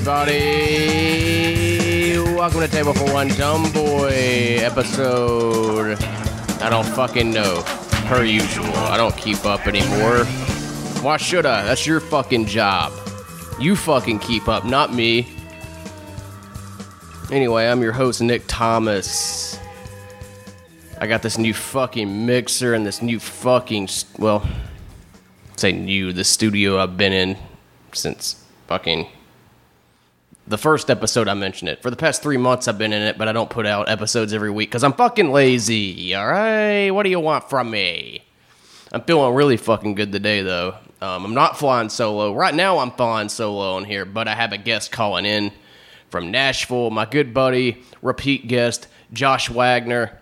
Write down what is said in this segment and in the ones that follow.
everybody? Welcome to Table for One Dumb Boy episode. I don't fucking know. Per usual, I don't keep up anymore. Why should I? That's your fucking job. You fucking keep up, not me. Anyway, I'm your host, Nick Thomas. I got this new fucking mixer and this new fucking, well, say new, the studio I've been in since fucking the first episode I mentioned it. For the past three months I've been in it, but I don't put out episodes every week because I'm fucking lazy. All right, what do you want from me? I'm feeling really fucking good today though. Um, I'm not flying solo right now. I'm flying solo on here, but I have a guest calling in from Nashville. My good buddy, repeat guest, Josh Wagner.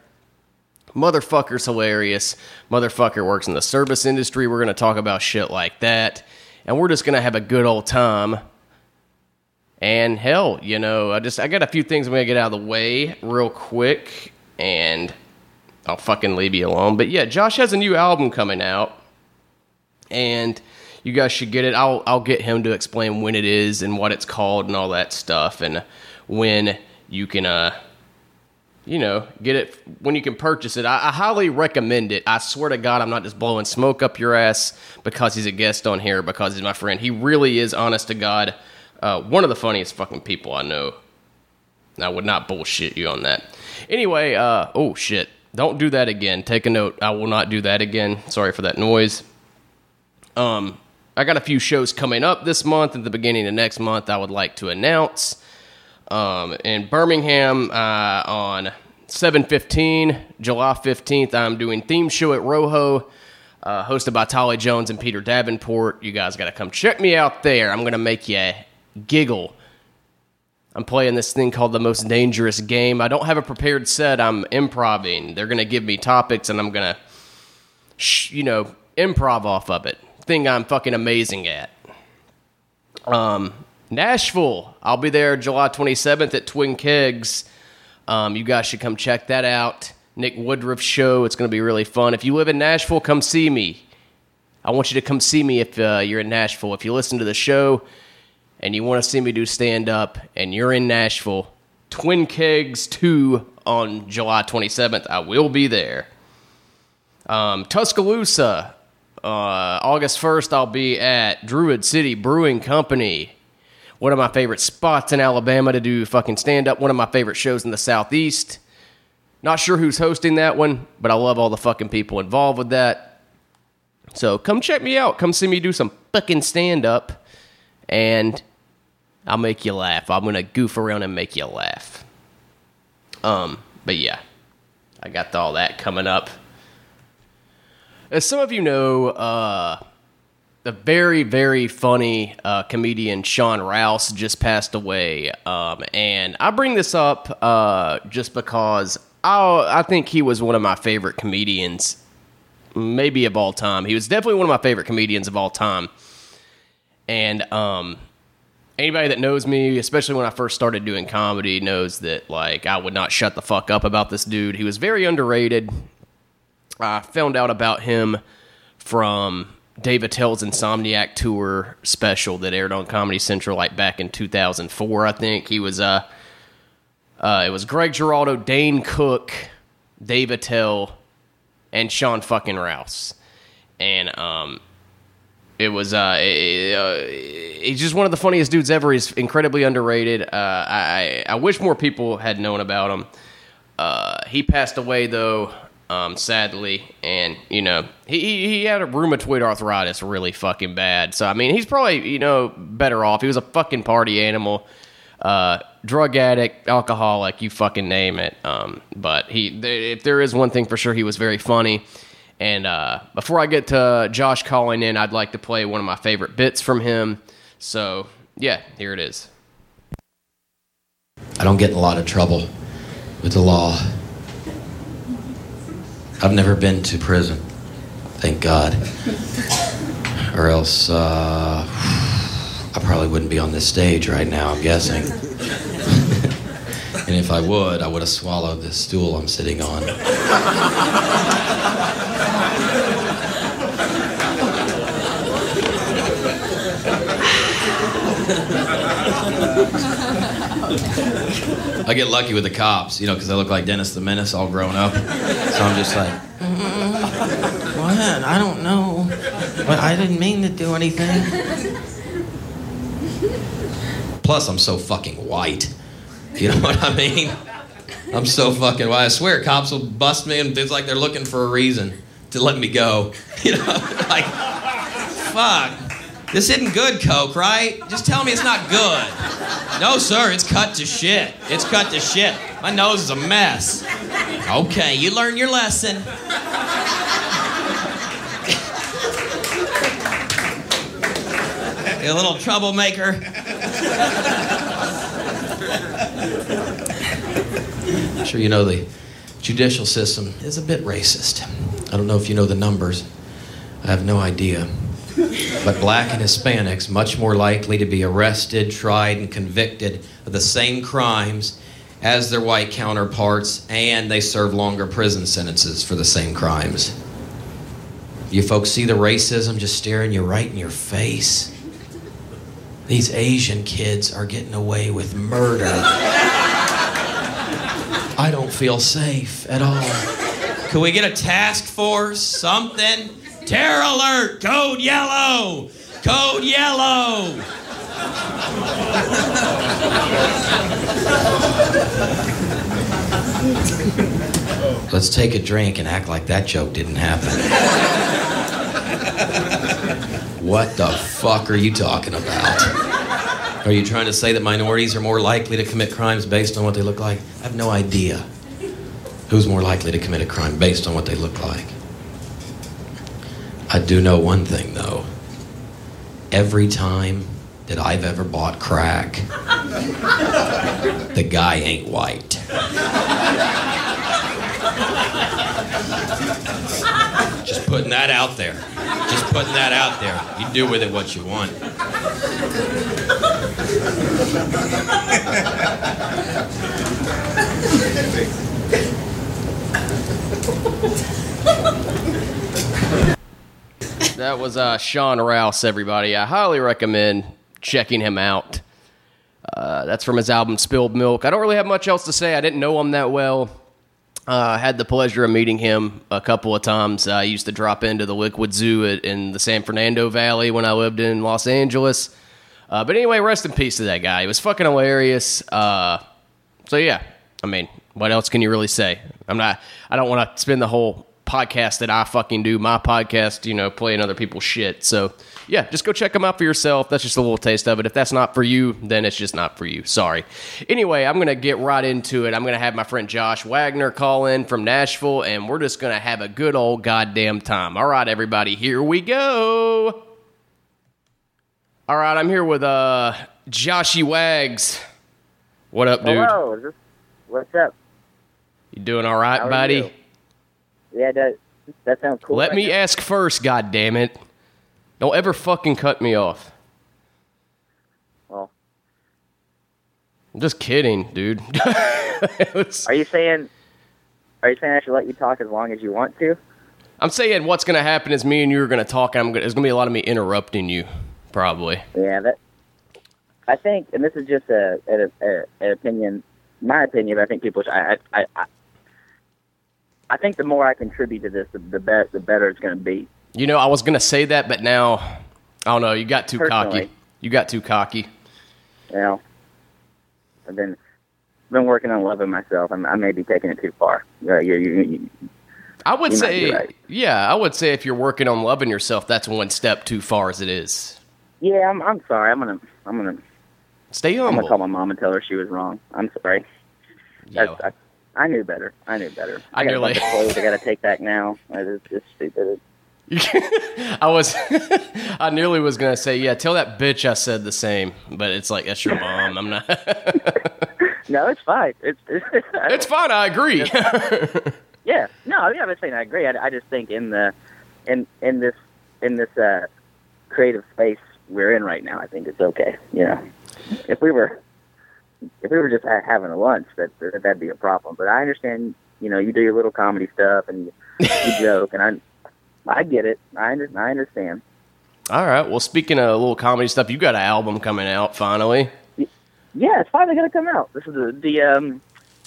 Motherfucker's hilarious. Motherfucker works in the service industry. We're to talk about shit like that. And we're just to have a good old time. And hell, you know, I just, I got a few things I'm to get out of the way real quick. And I'll fucking leave you alone. But yeah, Josh has a new album coming out. And you guys should get it. I'll, I'll get him to explain when it is and what it's called and all that stuff. And when you can, uh, you know, get it when you can purchase it. I, I, highly recommend it. I swear to God, I'm not just blowing smoke up your ass because he's a guest on here, because he's my friend. He really is, honest to God, uh, one of the funniest fucking people I know. I would not bullshit you on that. Anyway, uh, oh shit. Don't do that again. Take a note. I will not do that again. Sorry for that noise. Um, I got a few shows coming up this month. At the beginning of next month, I would like to announce. Um, in Birmingham uh, on 7-15, July 15th, I'm doing theme show at Rojo, uh, hosted by Tolly Jones and Peter Davenport. You guys got to come check me out there. I'm going to make you giggle. I'm playing this thing called The Most Dangerous Game. I don't have a prepared set. I'm improvising. They're going to give me topics, and I'm going to, sh- you know, improv off of it. Thing I'm fucking amazing at. Um, Nashville. I'll be there July 27th at Twin Kegs. Um, you guys should come check that out. Nick Woodruff show. It's going to be really fun. If you live in Nashville, come see me. I want you to come see me if uh, you're in Nashville. If you listen to the show and you want to see me do stand up and you're in Nashville, Twin Kegs 2 on July 27th. I will be there. Um, Tuscaloosa. Uh, August 1st, I'll be at Druid City Brewing Company one of my favorite spots in Alabama to do fucking stand up, one of my favorite shows in the Southeast. Not sure who's hosting that one, but I love all the fucking people involved with that. So come check me out. Come see me do some fucking stand up, and I'll make you laugh. I'm gonna goof around and make you laugh. Um, but yeah, I got all that coming up. As some of you know, uh, the very very funny uh, comedian Sean Rouse just passed away, um, and I bring this up uh, just because I I think he was one of my favorite comedians, maybe of all time. He was definitely one of my favorite comedians of all time, and um, anybody that knows me, especially when I first started doing comedy, knows that like I would not shut the fuck up about this dude. He was very underrated. I found out about him from Dave Attell's Insomniac tour special that aired on Comedy Central like back in 2004, I think. He was uh uh it was Greg Giraldo, Dane Cook, Dave Attell, and Sean fucking Rouse. And um it was uh, it, uh, he's just one of the funniest dudes ever. He's incredibly underrated. Uh, I I wish more people had known about him. Uh, he passed away though um, sadly. And you know, he he had a rheumatoid arthritis really fucking bad. So I mean, he's probably you know better off. He was a fucking party animal, uh, drug addict, alcoholic, you fucking name it. Um, but he, th- if there is one thing for sure, he was very funny. And uh, before I get to Josh calling in, I'd like to play one of my favorite bits from him. So yeah, here it is. I don't get in a lot of trouble with the law. I've never been to prison, thank God. or else uh, I probably wouldn't be on this stage right now, I'm guessing. and if I would, I would have swallowed this stool I'm sitting on. I get lucky with the cops, you know, because I look like Dennis the Menace all grown up. So I'm just like, "Mm, what? I don't know. But I didn't mean to do anything. Plus, I'm so fucking white. You know what I mean? I'm so fucking white. I swear, cops will bust me and it's like they're looking for a reason to let me go. You know, like, fuck. This isn't good, Coke, right? Just tell me it's not good. No, sir, it's cut to shit. It's cut to shit. My nose is a mess. Okay, you learn your lesson. you little troublemaker. I'm sure you know the judicial system is a bit racist. I don't know if you know the numbers. I have no idea. But black and Hispanics much more likely to be arrested, tried, and convicted of the same crimes as their white counterparts, and they serve longer prison sentences for the same crimes. You folks see the racism just staring you right in your face? These Asian kids are getting away with murder. I don't feel safe at all. Could we get a task force? Something? Terror alert! Code yellow! Code yellow! Let's take a drink and act like that joke didn't happen. what the fuck are you talking about? Are you trying to say that minorities are more likely to commit crimes based on what they look like? I have no idea who's more likely to commit a crime based on what they look like. I do know one thing though. Every time that I've ever bought crack, the guy ain't white. Just putting that out there. Just putting that out there. You do with it what you want. That was uh, Sean Rouse, everybody. I highly recommend checking him out. Uh, that's from his album Spilled Milk. I don't really have much else to say. I didn't know him that well. Uh, I had the pleasure of meeting him a couple of times. I used to drop into the Liquid Zoo at, in the San Fernando Valley when I lived in Los Angeles. Uh, but anyway, rest in peace to that guy. He was fucking hilarious. Uh, so yeah, I mean, what else can you really say? I'm not. I don't want to spend the whole podcast that I fucking do, my podcast, you know, playing other people's shit. So yeah, just go check them out for yourself. That's just a little taste of it. If that's not for you, then it's just not for you. Sorry. Anyway, I'm gonna get right into it. I'm gonna have my friend Josh Wagner call in from Nashville, and we're just gonna have a good old goddamn time. All right, everybody, here we go. All right, I'm here with uh Joshy Wags. What up, dude? Hello. What's up? You doing all right, buddy? you? Yeah, that that sounds cool. Let right me now. ask first, God damn it! Don't ever fucking cut me off. Well, I'm just kidding, dude. It's- are you saying? Are you saying I should let you talk as long as you want to? I'm saying what's gonna happen is me and you are gonna talk, and I'm gonna, there's gonna be a lot of me interrupting you, probably. Yeah, that. I think, and this is just a, a, a an opinion, my opinion. But I think people. Should, I, I, I, I think the more I contribute to this, the the, be- the better it's going to be. You know, I was gonna say that, but now I don't know. You got too cocky. You got too cocky. Know, I've been been working on loving myself. I'm, I may be taking it too far. Uh, you, you, you, I would say, right. yeah, I would say if you're working on loving yourself, that's one step too far as it is. yeah, I'm. I'm sorry. I'm gonna. I'm gonna. Stay humble. I'm gonna call my mom and tell her she was wrong. I'm sorry. Yeah. I, I knew better. I knew better. I a bunch of clothes I got to take back now. It's just stupid. I was, I nearly was gonna say, yeah, tell that bitch I said the same, but it's like that's your mom. I'm not. No, it's fine. It's it's, it's fine. I agree. yeah. No, I mean, I'm not saying I agree. I, I just think in the in in this in this uh, creative space we're in right now, I think it's okay. You know, if we were if we were just ha- having a lunch, that, that that'd be a problem. But I understand. You know, you do your little comedy stuff and you, you joke, and I I get it. I under, I understand. All right. Well, speaking of little comedy stuff, you got an album coming out finally. Yeah, it's finally gonna come out. This is the the um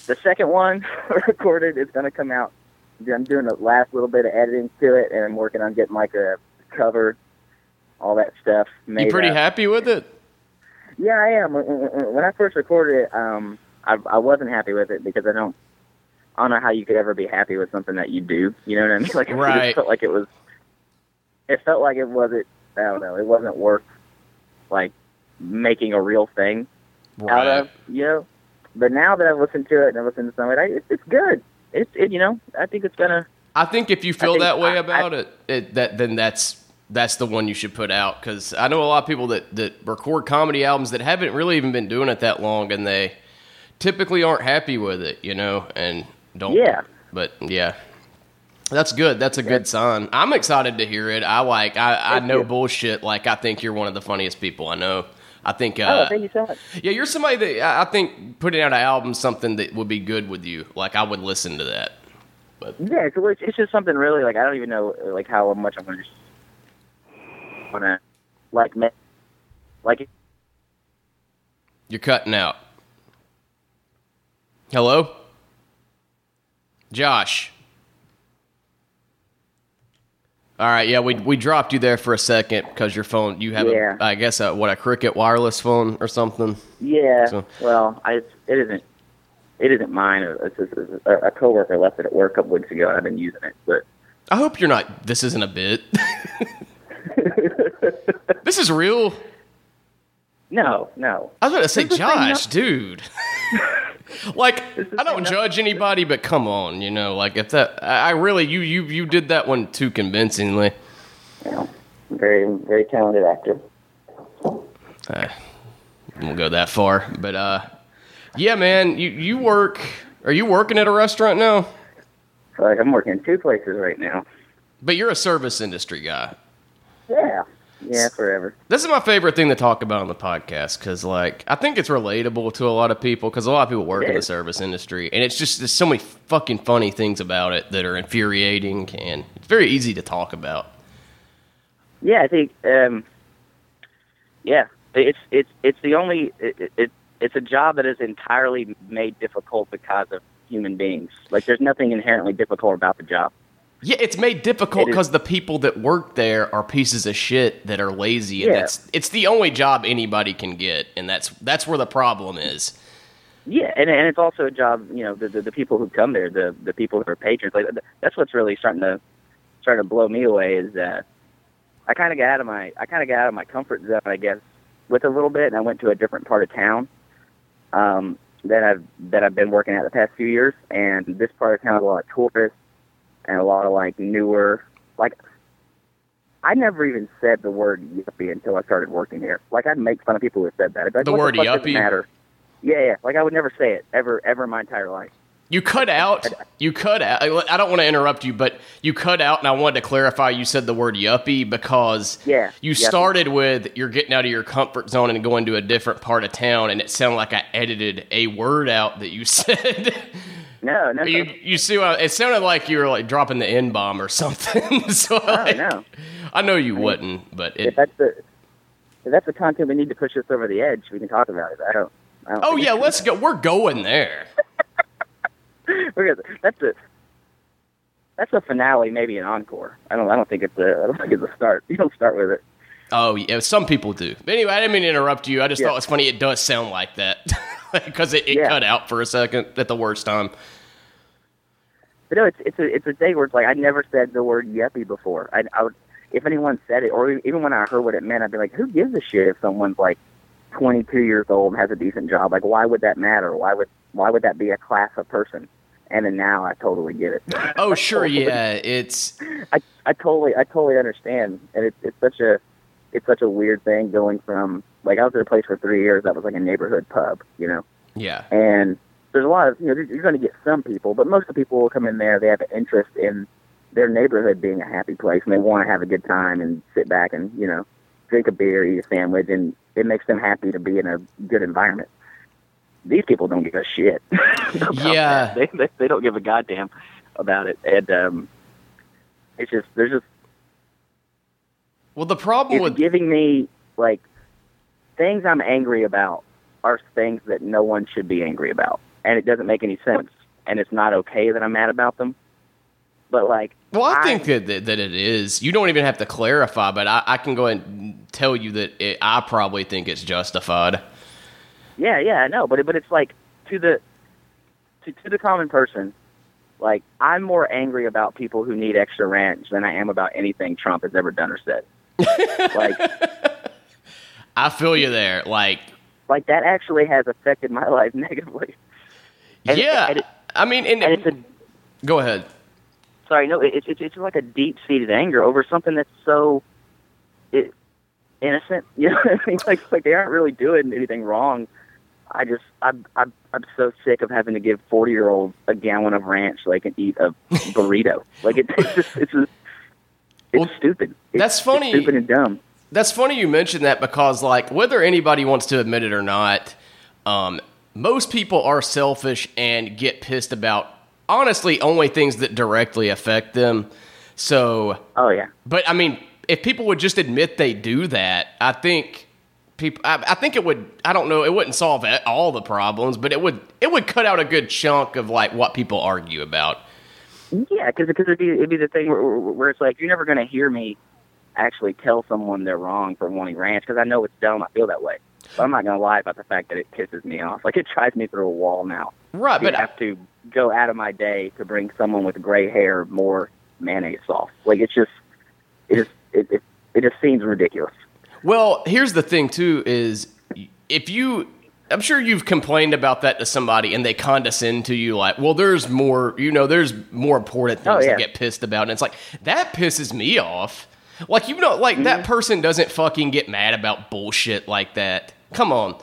the second one recorded. It's gonna come out. I'm doing the last little bit of editing to it, and I'm working on getting like a cover, all that stuff. You pretty up. happy with it? Yeah, I am. When- I first recorded it, um, I, I wasn't happy with it because I don't, I don't know how you could ever be happy with something that you do. You know what I mean? Like, it Right. just felt like it was, it felt like it wasn't. I don't know. It wasn't worth like making a real thing out of. You know. But now that I've listened to it and I've listened to some of it, I, it's, it's good. It's it, you know. I think it's gonna. I think if you feel that way I- about it, it, that then that's that's the one you should put out because I know a lot of people that that record comedy albums that haven't really even been doing it that long, and they typically aren't happy with it, you know, and don't. Yeah. But yeah, that's good. That's a good sign. I'm excited to hear it. I like. I, I know you. bullshit. Like I think you're one of the funniest people I know. I think. Uh, oh, thank you so much. yeah, you're somebody that I I think putting out an album something that would be good with you. Like I would listen to that. But Yeah, it's, it's just something really like I don't even know like how much I'm gonna like make like You're cutting out. Hello? Josh. All right, yeah, we we dropped you there for a second because your phone, you have, Yeah. a, I guess, a, what a Cricket wireless phone or something. yeah. So- Well, I it isn't it isn't mine. It's just, it's a, a coworker left it at work a couple weeks ago, and I've been using it. But I hope you're not. This isn't a bit. this is real. no, no. I was about to say, This is the thing, Josh, dude. like, I don't judge anybody, but come on, you know, like if that, I really, you, you, you did that one too convincingly. Know, very very talented actor. Uh, won't go that far, but uh, yeah, man, you you work. Are you working at a restaurant now? Like I'm working in two places right now. But you're a service industry guy. Yeah, yeah, forever. This is my favorite thing to talk about on the podcast because, like, I think it's relatable to a lot of people because a lot of people work in the service industry, and it's just there's so many fucking funny things about it that are infuriating, and it's very easy to talk about. Yeah, I think. Um, yeah, it's it's it's the only it, it it's a job that is entirely made difficult because of human beings. Like, there's nothing inherently difficult about the job. Yeah, it's made difficult because the people that work there are pieces of shit that are lazy, and Yeah. that's it's the only job anybody can get, and that's that's where the problem is. Yeah, and and it's also a job. You know, the the, the people who come there, the the people who are patrons. Like, that's what's really starting to starting to blow me away. Is that I kind of got out of my I kind of got out of my comfort zone, I guess, with a little bit, and I went to a different part of town. Um, that I've that I've been working at the past few years, and this part of town has a lot of tourists and a lot of like newer like. I never even said the word yuppie until I started working here. Like I'd make fun of people who said that. Like, The word the fuck does it yuppie? matter? Yeah, yeah. Like I would never say it ever, ever in my entire life. You cut out. You cut out. I don't want to interrupt you, but you cut out, and I wanted to clarify. You said the word yuppie because Yeah, you yuppie. started with you're getting out of your comfort zone and going to a different part of town, and it sounded like I edited a word out that you said. No, no, you you see, what, it sounded like you were like dropping the n bomb or something. so oh, no, like, no. I know you wouldn't, but If that's the if that's the content we need to push us over the edge, we can talk about it. I don't. I don't Oh yeah, let's go. We're going there. That's a that's a finale, maybe an encore. I don't. I don't think it's a. I don't think it's a start. You don't start with it. Oh yeah, some people do. But anyway, I didn't mean to interrupt you. I just Yeah. thought it was funny. It does sound like that because it, it Yeah. cut out for a second at the worst time. But no, it's it's a it's a thing where it's like I never said the word yuppie before. I, I would if anyone said it, or even when I heard what it meant, I'd be like, who gives a shit if someone's like 22 years old and has a decent job? Like, why would that matter? Why would why would that be a class of person? And then now I totally get it. Oh sure, yeah. It's I I totally I totally understand, and it's it's such a it's such a weird thing going from like I was at a place for three years that was like a neighborhood pub, you know, yeah, and there's a lot of you know you're going to get some people, but most of the people will come in there they have an interest in their neighborhood being a happy place and they want to have a good time and sit back and you know drink a beer, eat a sandwich, and it makes them happy to be in a good environment. These people don't give a shit. Yeah. They, they they don't give a goddamn about it, and um, it's just there's just Well, the problem with giving me like things I'm angry about are things that no one should be angry about, and it doesn't make any sense, and it's not okay that I'm mad about them. But like, Well, I I- think that, that it is. You don't even have to clarify, but I, I can go ahead and tell you that it, I probably think it's justified. Yeah, yeah, I know, but it, but it's like to the to to the common person, like I'm more angry about people who need extra ranch than I am about anything Trump has ever done or said. like I feel you there. Like, like that actually has affected my life negatively. And yeah. and it- I mean, and, And it's a go ahead. sorry, no, it's it's it's like a deep seated anger over something that's so it, innocent. You know, what I mean, like like they aren't really doing anything wrong. I just I'm I'm I'm so sick of having to give forty year olds a gallon of ranch so they can eat a burrito. like it, it's just it's just, it's Well, stupid. It's, that's it's funny. stupid and dumb. That's funny you mentioned that because, like, whether anybody wants to admit it or not, um, most people are selfish and get pissed about honestly only things that directly affect them. So, Oh yeah. but I mean, if people would just admit they do that, I think people. I, I think it would. I don't know. It wouldn't solve all the problems, but it would. It would cut out a good chunk of like what people argue about. Yeah, because because it'd be it'd be the thing where, where it's like you're never going to hear me actually tell someone they're wrong for wanting ranch because I know it's dumb. I feel that way. But I'm not going to lie about the fact that it pisses me off. Like it drives me through a wall now. Right, I but have to go out of my day to bring someone with gray hair more mayonnaise sauce. Like it's just it just it it, it just seems ridiculous. Well, here's the thing too is if you I'm sure you've complained about that to somebody and they condescend to you like, well, there's more, you know, there's more important things Oh, to get pissed about. And it's like, that pisses me off. Like, you know, like Mm-hmm. that person doesn't fucking get mad about bullshit like that. Come on.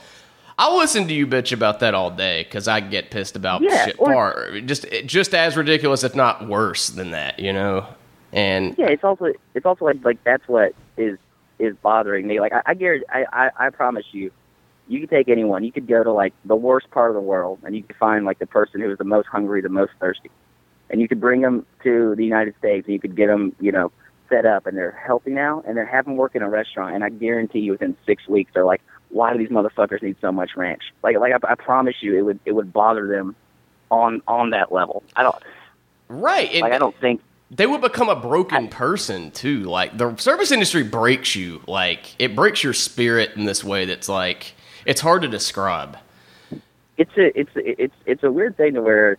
I'll listen to you bitch about that all day because I get pissed about Yeah, shit or- far just just as ridiculous, if not worse than that, you know. And Yeah, it's also it's also like like that's what is is bothering me. Like I, I guarantee, I, I I promise you, you could take anyone. You could go to like the worst part of the world, and you could find like the person who is the most hungry, the most thirsty, and you could bring them to the United States, and you could get them, you know, set up, and they're healthy now, and then have them work in a restaurant, and I guarantee you, within six weeks, they're like, why do these motherfuckers need so much ranch? Like like I, I promise you, it would it would bother them on on that level. I don't right. And I don't think they would become a broken person too. Like the service industry breaks you. Like it breaks your spirit in this way that's like it's hard to describe. it's a it's it's it's a weird thing to where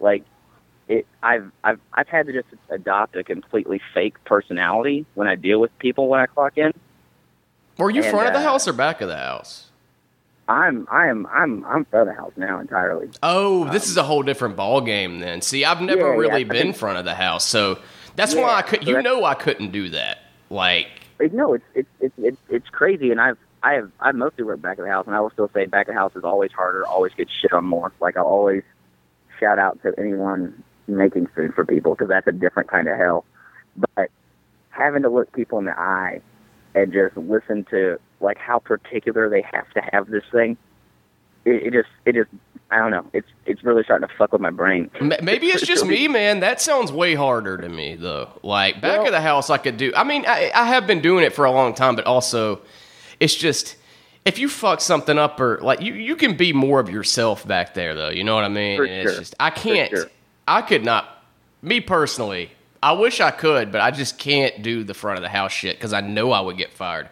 like it I've I've I've had to just adopt a completely fake personality when I deal with people when I clock in. Were you And, front of the uh, house or back of the house? I'm I'm I'm I'm front of the house now entirely. Oh, this um, is a whole different ball game then. See, I've never Yeah, yeah, really I been think- front of the house, so that's why I could. so You know, I couldn't do that. Like, no, it's it's it's it's it's crazy, and I've I have I've mostly worked back of the house, and I will still say back of the house is always harder, always get shit on more. Like I'll always shout out to anyone making food for people because that's a different kind of hell. But having to look people in the eye and just listen to like how particular they have to have this thing, it, it just it just I don't know. It's it's really starting to fuck with my brain. Maybe it's just me, man. That sounds way harder to me, though. Like back Well- of the house, I could do. I mean, I, I have been doing it for a long time, but also, it's just if you fuck something up or like you, you can be more of yourself back there, though. You know what I mean? It's just I can't. sure. I could not. Me personally, I wish I could, but I just can't do the front of the house shit because I know I would get fired.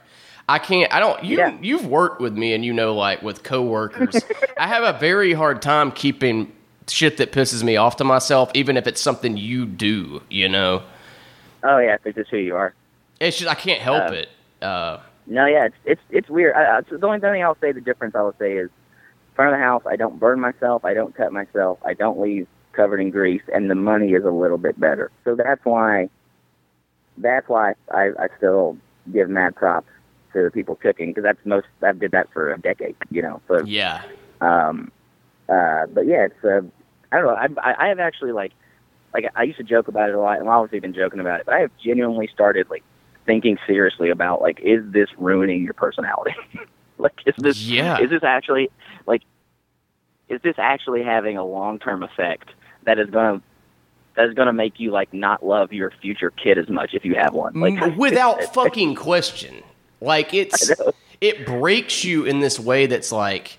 I can't. I don't. You Yeah. you've worked with me, and you know, like with coworkers, I have a very hard time keeping shit that pisses me off to myself, even if it's something you do. You know, Oh yeah, it's just who you are. it's just I can't help Uh, it. Uh, No, yeah, it's it's it's weird. I, I, so the only thing I'll say the difference I will say is front of the house. I don't burn myself. I don't cut myself. I don't leave covered in grease, and the money is a little bit better. So that's why that's why I, I still give mad props to the people cooking because that's most I've did that for a decade. You know, so yeah, um, uh, but yeah, it's uh, I don't know. I, I have actually like like I used to joke about it a lot, and I've always been joking about it. But I have genuinely started like thinking seriously about like, is this ruining your personality? like, is this Yeah. is this actually like is this actually having a long term effect that is gonna that is gonna make you like not love your future kid as much if you have one? Like without fucking question. Like it's it breaks you in this way that's like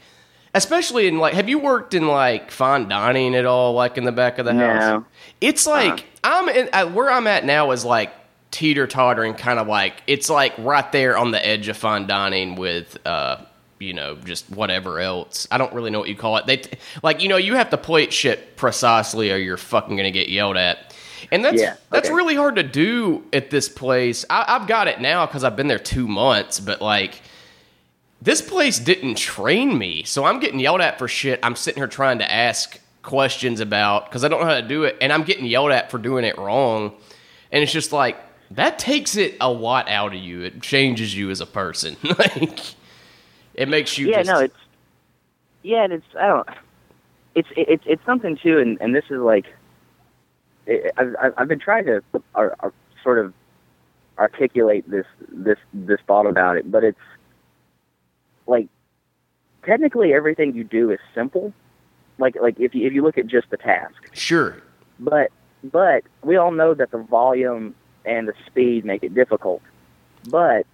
especially in like, have you worked in like fine dining at all, like in the back of the house? No. It's like I'm in, where I'm at now is like teeter tottering, kind of like it's like right there on the edge of fine dining with. uh you know, just whatever else. I don't really know what you call it. They t- like, you know, you have to plate shit precisely, or you're fucking gonna get yelled at. And that's Yeah, that's really hard to do at this place. I, I've got it now because I've been there two months, but like this place didn't train me, so I'm getting yelled at for shit. I'm sitting here trying to ask questions about because I don't know how to do it, and I'm getting yelled at for doing it wrong. And it's just like that takes it a lot out of you. It changes you as a person. like it makes you. yeah, just, no, it's yeah, and it's I don't. It's it's it's something too, and and this is like, it, I've I've- been trying to ar ar sort of articulate this this this thought about it, but it's like technically everything you do is simple. Like like if you if you look at just the task, sure. but but we all know that the volume and the speed make it difficult. But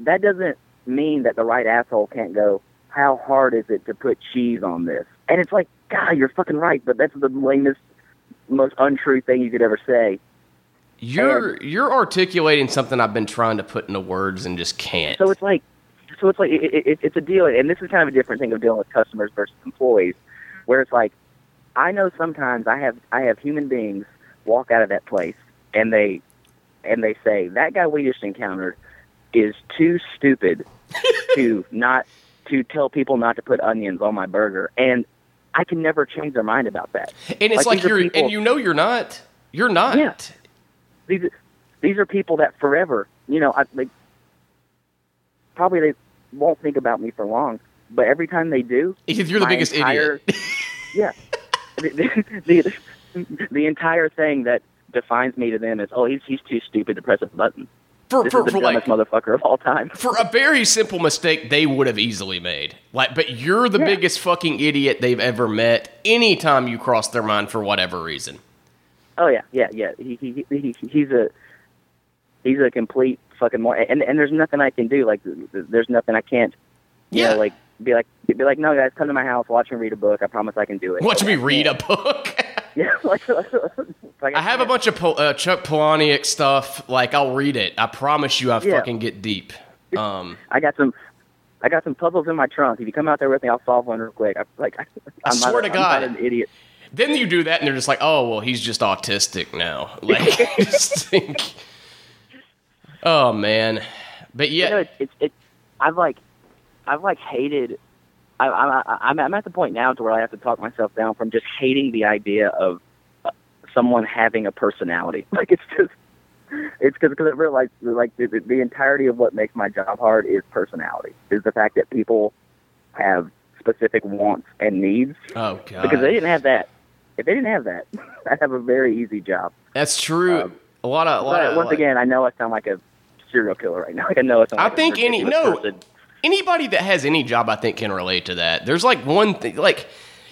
that doesn't mean that the right asshole can't go, how hard is it to put cheese on this? And it's like, God, you're fucking right, but that's the lamest, most untrue thing you could ever say. You're you're articulating something I've been trying to put into words and just can't. So it's like, so it's like it, it, it's a deal, and this is kind of a different thing of dealing with customers versus employees, where it's like, I know sometimes I have I have human beings walk out of that place and they and they say that guy we just encountered is too stupid to not to tell people not to put onions on my burger, and I can never change their mind about that. and it's like, like, you're people- and you know you're not. You're not. Yeah. these these are people that forever, you know, I like probably they won't think about me for long, but every time they do, You're the biggest entire, idiot. yeah, the, the, the the entire thing that defines me to them is, oh, he's he's too stupid to press a button. For for, for like motherfucker of all time. for a very simple mistake they would have easily made. Like, but you're the Yeah. biggest fucking idiot they've ever met. Anytime you cross their mind for whatever reason. Oh yeah, yeah, yeah. He, he, he he's a he's a complete fucking more, and and there's nothing I can do. Like there's nothing I can't. You Yeah. know, like be like be like, no guys, come to my house, watch me read a book. I promise I can do it. Watch Like, me read a book. Yeah, like, like I have a bunch of Pol- uh, Chuck Palahniuk stuff. Like, I'll read it. I promise you, I Yeah. fucking get deep. Um, I got some. I got some puzzles in my trunk. If you come out there with me, I'll solve one real quick. I, like, I, I'm swear not, to I'm God. not an idiot. then you do that, and they're just like, "Oh, well, he's just autistic now." Like, I just think, oh man, but You know, yeah, it's it's. I've like, I've like hated. I, I, I'm I'm at the point now to where I have to talk myself down from just hating the idea of uh, someone having a personality. Like it's just, it's because because I realize like the, the, entirety of what makes my job hard is personality. Is the fact that people have specific wants and needs. oh god, Because they didn't have that. If they didn't have that, I'd have a very easy job. that's true. um, a lot of, a lot But of once like- again, I know I sound like a serial killer right now. Like I know I sound I like a think any no person. Anybody that has any job, I think, can relate to that. There's like one thing, like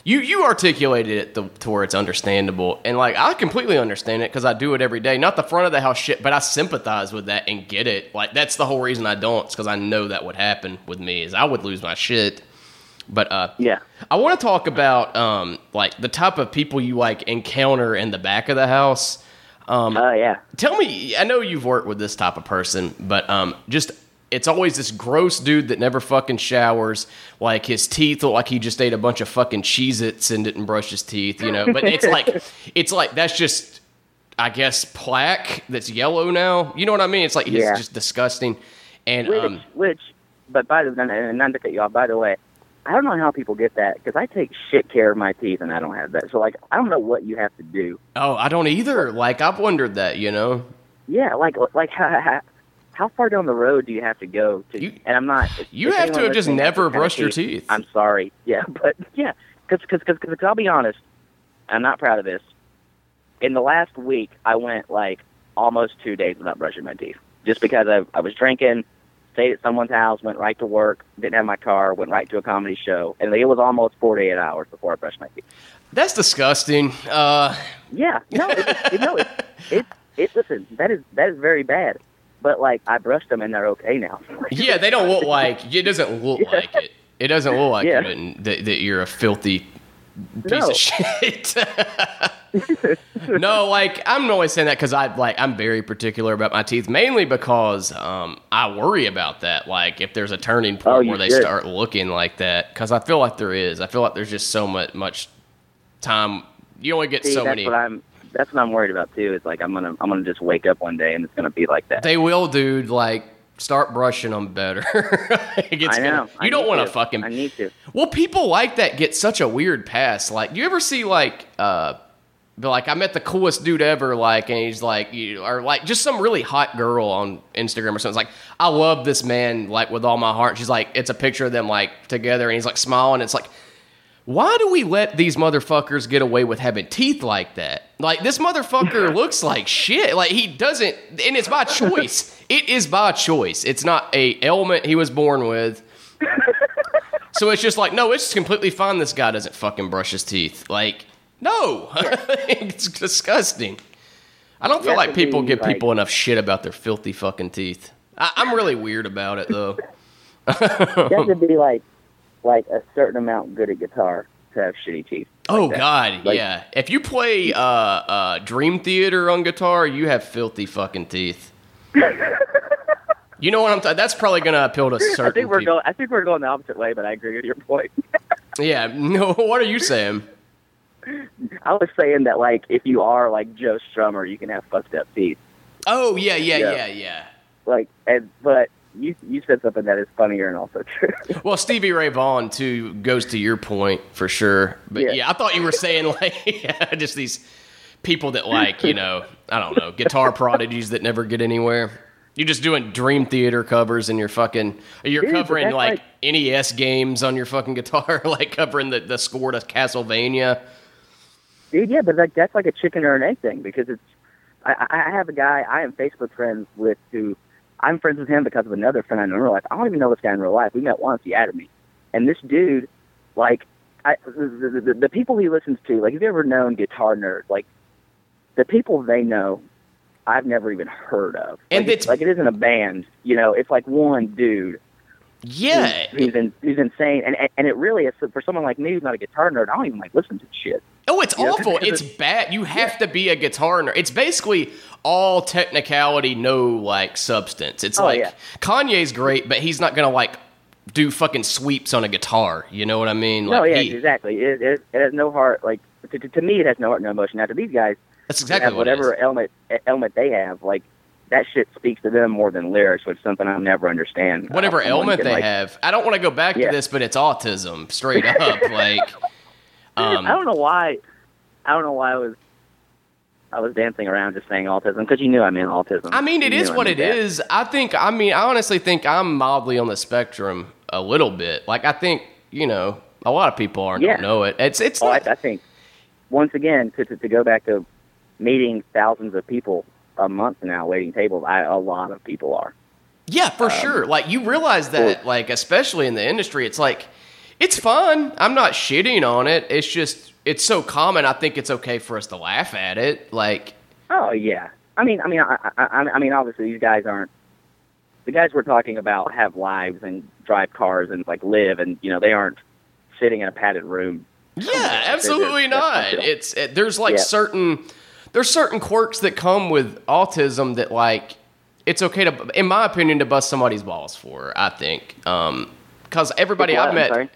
you you articulated it to, to where it's understandable, and like I completely understand it because I do it every day. Not the front of the house shit, but I sympathize with that and get it. Like that's the whole reason I don't, because I know that would happen with me is I would lose my shit. But uh, Yeah. I want to talk about um like the type of people you like encounter in the back of the house. Um, Oh yeah. tell me i know you've worked with this type of person but um just it's always this gross dude that never fucking showers like his teeth look like he just ate a bunch of fucking cheez its and didn't brush his teeth you know but it's like it's like that's just i guess plaque that's yellow now you know what i mean it's like Yeah. it's just disgusting and Which, um which, but by the and not to cut you off. By the way, I don't know how people get that because I take shit care of my teeth and I don't have that. So like, I don't know what you have to do. oh i don't either like i've wondered that you know Yeah, like like how how, far down the road do you have to go to? You- and I'm not. you have to have just never brushed your teeth. I'm sorry. Yeah, but yeah, because because because I'll be honest, I'm not proud of this. In the last week, I went like almost two days without brushing my teeth, just because I I was drinking, stayed at someone's house, went right to work, didn't have my car, went right to a comedy show, and it was almost 48 hours before I brushed my teeth. that's disgusting uh Yeah, no, it, it, no, it, it, it, listen, that is that is very bad. But like, I brushed them and they're okay now. yeah they don't look like it doesn't look Yeah. like it It doesn't look like Yeah. it, that, that you're a filthy piece No. of shit. no, like I'm always saying that because I like I'm very particular about my teeth, mainly because um, I worry about that. Like if there's a turning point Oh, where they should. start looking like that, because I feel like there is. I feel like there's just so much much time. You only get See, so that's many. That's what I'm worried about too. Is like I'm gonna I'm gonna just wake up one day and it's gonna be like that. They will, dude. Like start brushing them better. Like, it's I know. gonna- I you don't want to fucking I need to. Well, people like that get such a weird pass. Like, do you ever see like, uh, like I met the coolest dude ever, like, and he's like, you or like just some really hot girl on Instagram or something. It's like, I love this man, like with all my heart. She's like, it's a picture of them like together, and he's like smiling. It's like, why do we let these motherfuckers get away with having teeth like that? Like this motherfucker looks like shit. Like he doesn't, and it's by choice. It is by choice. It's not a ailment he was born with. So it's just like, no, it's just completely fine. This guy doesn't fucking brush his teeth. Like, no, it's disgusting. I don't feel like people give people enough shit about their filthy fucking teeth. I, I'm really weird about it though. Have to be like like a certain amount good at guitar to have shitty teeth. Oh that. God, Like- yeah. If you play uh, uh, Dream Theater on guitar, you have filthy fucking teeth. you know what I'm? T- that's probably gonna appeal to certain I think we're people. going. I think we're going the opposite way, but I agree with your point. Yeah. No. What are you saying? I was saying that like if you are like Joe Strummer, you can have fucked up teeth. Oh yeah, yeah, Yeah. yeah, yeah. Like, and but you you said something that is funnier and also true. Well, Stevie Ray Vaughan too goes to your point for sure. But yeah, Yeah. I thought you were saying like yeah, just these people that like you know I don't know guitar prodigies that never get anywhere. You're just doing Dream Theater covers and you're fucking you're Dude, covering that's like, NES games on your fucking guitar, like covering the, the score to Castlevania. Dude, yeah, but like that's like a chicken or an egg thing because it's. I, I I have a guy I am Facebook friends with who I'm friends with him because of another friend I know in real life. I don't even know this guy in real life. We met once. He added me, and this dude, like, I the, the, the, the people he listens to, like, have you ever known guitar nerds? Like, the people they know, I've never even heard of. And like, it's- like it isn't a band, you know. It's like one dude Yeah, he's, who's, in, who's insane, and and- and it really is for someone like me who's not a guitar nerd. I don't even like listen to shit. Oh, it's Yeah. awful. It's bad. You have to be a guitar nerd. It's basically all technicality, no like substance. It's Oh, like yeah. Kanye's great, but he's not gonna like do fucking sweeps on a guitar. You know what I mean? No, yeah, he- exactly. It, it, it has no heart. Like to, to, to me, it has no heart, no emotion. Now to these guys, that's exactly what whatever is. element element they have, like that shit speaks to them more than lyrics, which is something I never understand. Whatever ailment they like- have. I don't want to go back Yeah. to this, but it's autism, straight up. like, um, I don't know why. I don't know why I was. I was dancing around just saying autism because you knew I meant autism. I mean, it You is I what meant it that. is. I think. I mean, I honestly think I'm mildly on the spectrum a little bit. Like, I think you know, a lot of people aren't Yeah. know it. It's it's Oh, I. I think once again to, to to go back to meeting thousands of people a month now waiting tables. I a lot of people are. Yeah, for Um, sure. Like you realize that, like especially in the industry, it's like it's fun. I'm not shitting on it. It's just it's so common. I think it's okay for us to laugh at it. Like, Oh yeah. I mean, I mean, I, I, I mean, obviously these guys aren't. The guys we're talking about have lives and drive cars and like live, and you know they aren't sitting in a padded room. yeah, absolutely they're- not. they're- It's it, there's like Yeah. certain there's certain quirks that come with autism that like it's okay to, in my opinion, to bust somebody's balls for. I think because everybody I've met.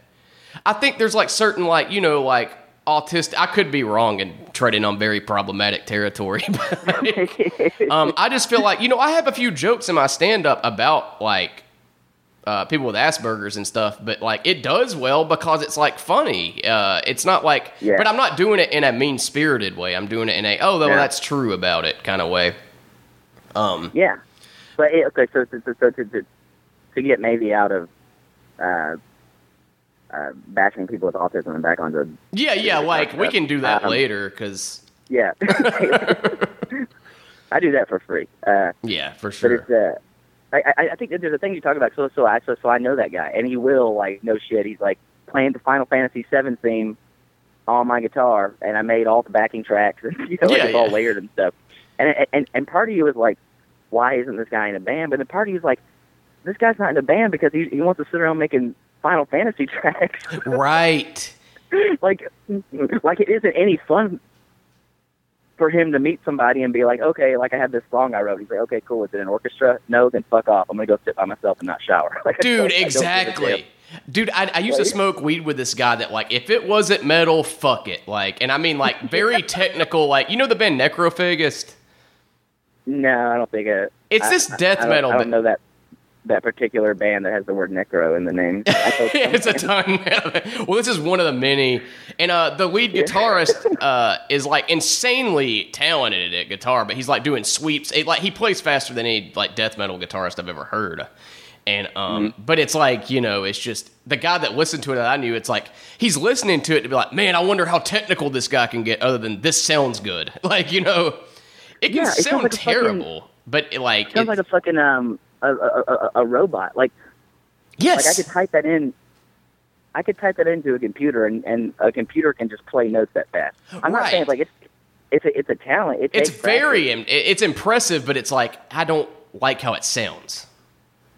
I think there's like certain like you know like autistic. I could be wrong and treading on very problematic territory, but um, I just feel like you know I have a few jokes in my stand up about like uh, people with Asperger's and stuff, but like it does well because it's like funny. Uh, it's not like, Yeah. but I'm not doing it in a mean spirited way. I'm doing it in a oh, Yeah. that's true about it kind of way. Um, Yeah, but it, okay, so so, so, so to, to to get maybe out of uh, uh, bashing people with autism and back onto yeah, yeah, like we can do that Um, later because yeah. I do that for free. Uh, yeah, for But sure. it's uh, I, I I think there's a thing you talk about. So so I so, so I know that guy, and he will like no shit. He's like playing the Final Fantasy VII theme on my guitar, and I made all the backing tracks, and you know, like Yeah, it's all layered and stuff. And and and part of you is like, why isn't this guy in a band? But the part of you is like, this guy's not in a band because he he wants to sit around making Final Fantasy tracks. Right. like, like it isn't any fun for him to meet somebody and be like, okay, like I had this song I wrote. He's like, okay, cool. Is it an orchestra? No, then fuck off. I'm gonna go sit by myself and not shower. Like, Dude, don't- I don't give a exactly. damn. Dude, I, I used to smoke weed with this guy that like if it wasn't metal, fuck it. Like, and I mean like very technical. Like, you know the band Necrophagist? No, I don't think it. It's I- this I- death I don't- metal I don't know that that particular band that has the word necro in the name. I it's a ton. well, this is one of the many. And uh, the lead guitarist uh, is like insanely talented at guitar, but he's like doing sweeps. It, like he plays faster than any like death metal guitarist I've ever heard. And um, Mm-hmm. but it's like you know, it's just the guy that listened to it that I knew. It's like he's listening to it to be like, man, I wonder how technical this guy can get. Other than this sounds good, like you know, it can Yeah, it sound like a fucking- terrible, but it, like sounds it- like a fucking um a, a, a, robot. Like yes, like I could type that in. I could type that into a computer, and, and a computer can just play notes that fast. I'm not saying it's like it's it's a, it's a talent. It it's very im- it's impressive, but it's like I don't like how it sounds.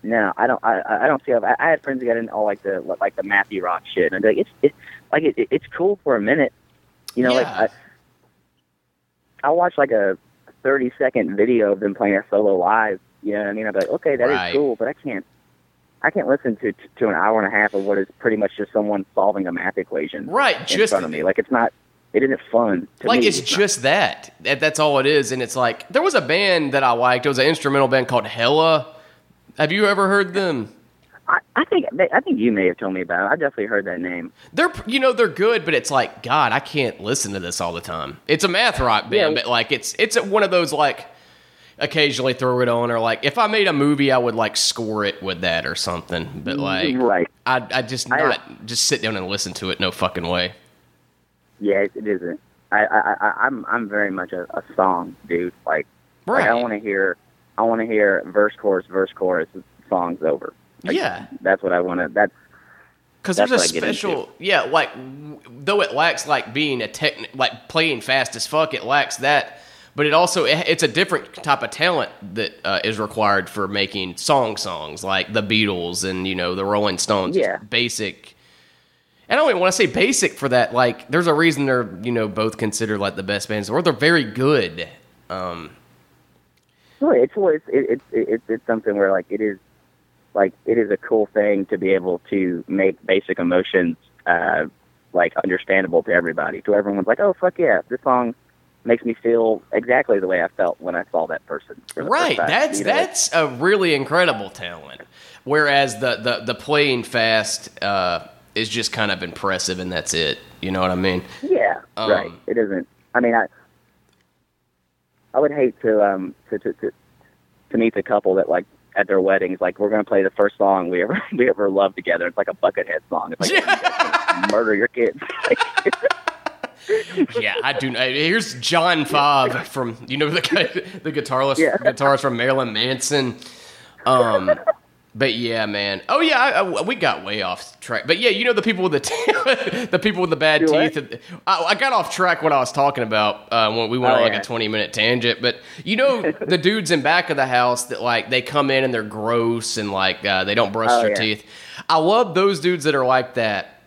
No, I don't. I I don't see. How, I, I had friends that got into all like the like the math rock shit, and I'd like, it's it's like it, it- it's cool for a minute, you know. Yeah. Like I, I watch like a thirty second video of them playing a solo live. You know what I mean? I'd be like, okay, that is Right. cool, but I can't. I can't listen to to an hour and a half of what is pretty much just someone solving a math equation Right, in just front of me. Like it's not. It isn't fun. To like me. it's not. just that. that. That's all it is, and it's like there was a band that I liked. It was an instrumental band called Hella. Have you ever heard them? I, I think I think you may have told me about it. I definitely heard that name. They're you know they're good, but it's like God, I can't listen to this all the time. It's a math rock band, Yeah. but like it's it's one of those like occasionally throw it on or like if I made a movie, I would like score it with that or something. But like right. I I just I- not just sit down and listen to it. No fucking way. Yeah, it, it isn't. I, I, I, I'm, I'm very much a, a song dude. Like, like I want to hear, I want to hear verse, chorus, verse, chorus, songs over. Like, Yeah. that's what I want to. That's Because there's a That's what I get special, yeah, like w- though it lacks like being a tech, like playing fast as fuck, it lacks that. But it also it's a different type of talent that uh, is required for making song songs like the Beatles and you know the Rolling Stones. Yeah. basic. I don't even want to say basic for that. Like, there's a reason they're you know both considered like the best bands, or they're very good. Um, well, it's it's it, it's it's it's something where like it is, like it is a cool thing to be able to make basic emotions, uh, like understandable to everybody. To everyone's like, oh fuck yeah, this song makes me feel exactly the way I felt when I saw that person. for the first Right. That's You know, that's a really incredible talent. Whereas the the, the playing fast uh, is just kind of impressive, and that's it. You know what I mean? Yeah, Um, right. It isn't. I mean, I I would hate to um to to to, to meet the couple that like at their weddings like we're gonna play the first song we ever we ever loved together. It's like a Buckethead song. It's like murder your kids. Yeah, I do. know. Here's John 5 from you know the guy, the guitarist Yeah. guitarist from Marilyn Manson. Um, but yeah, man. Oh yeah, I, I, we got way off track. But yeah, you know the people with the t- the people with the bad Do teeth. I, I got off track when I was talking about uh, when we went Oh, on like yeah. a twenty minute tangent. But you know the dudes in back of the house that like they come in and they're gross and like uh, they don't brush Oh, their yeah. teeth. I love those dudes that are like that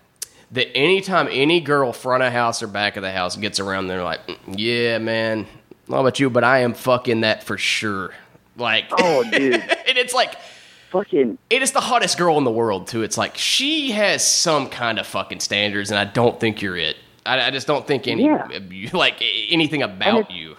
that anytime any girl front of house or back of the house gets around, they're like, "Mm, yeah, man, I about you, but I am fucking that for sure. Like, Oh, dude. and it's like, fucking it is the hottest girl in the world too. It's like she has some kind of fucking standards, and I don't think you're it. I, I just don't think any Yeah. like anything about you.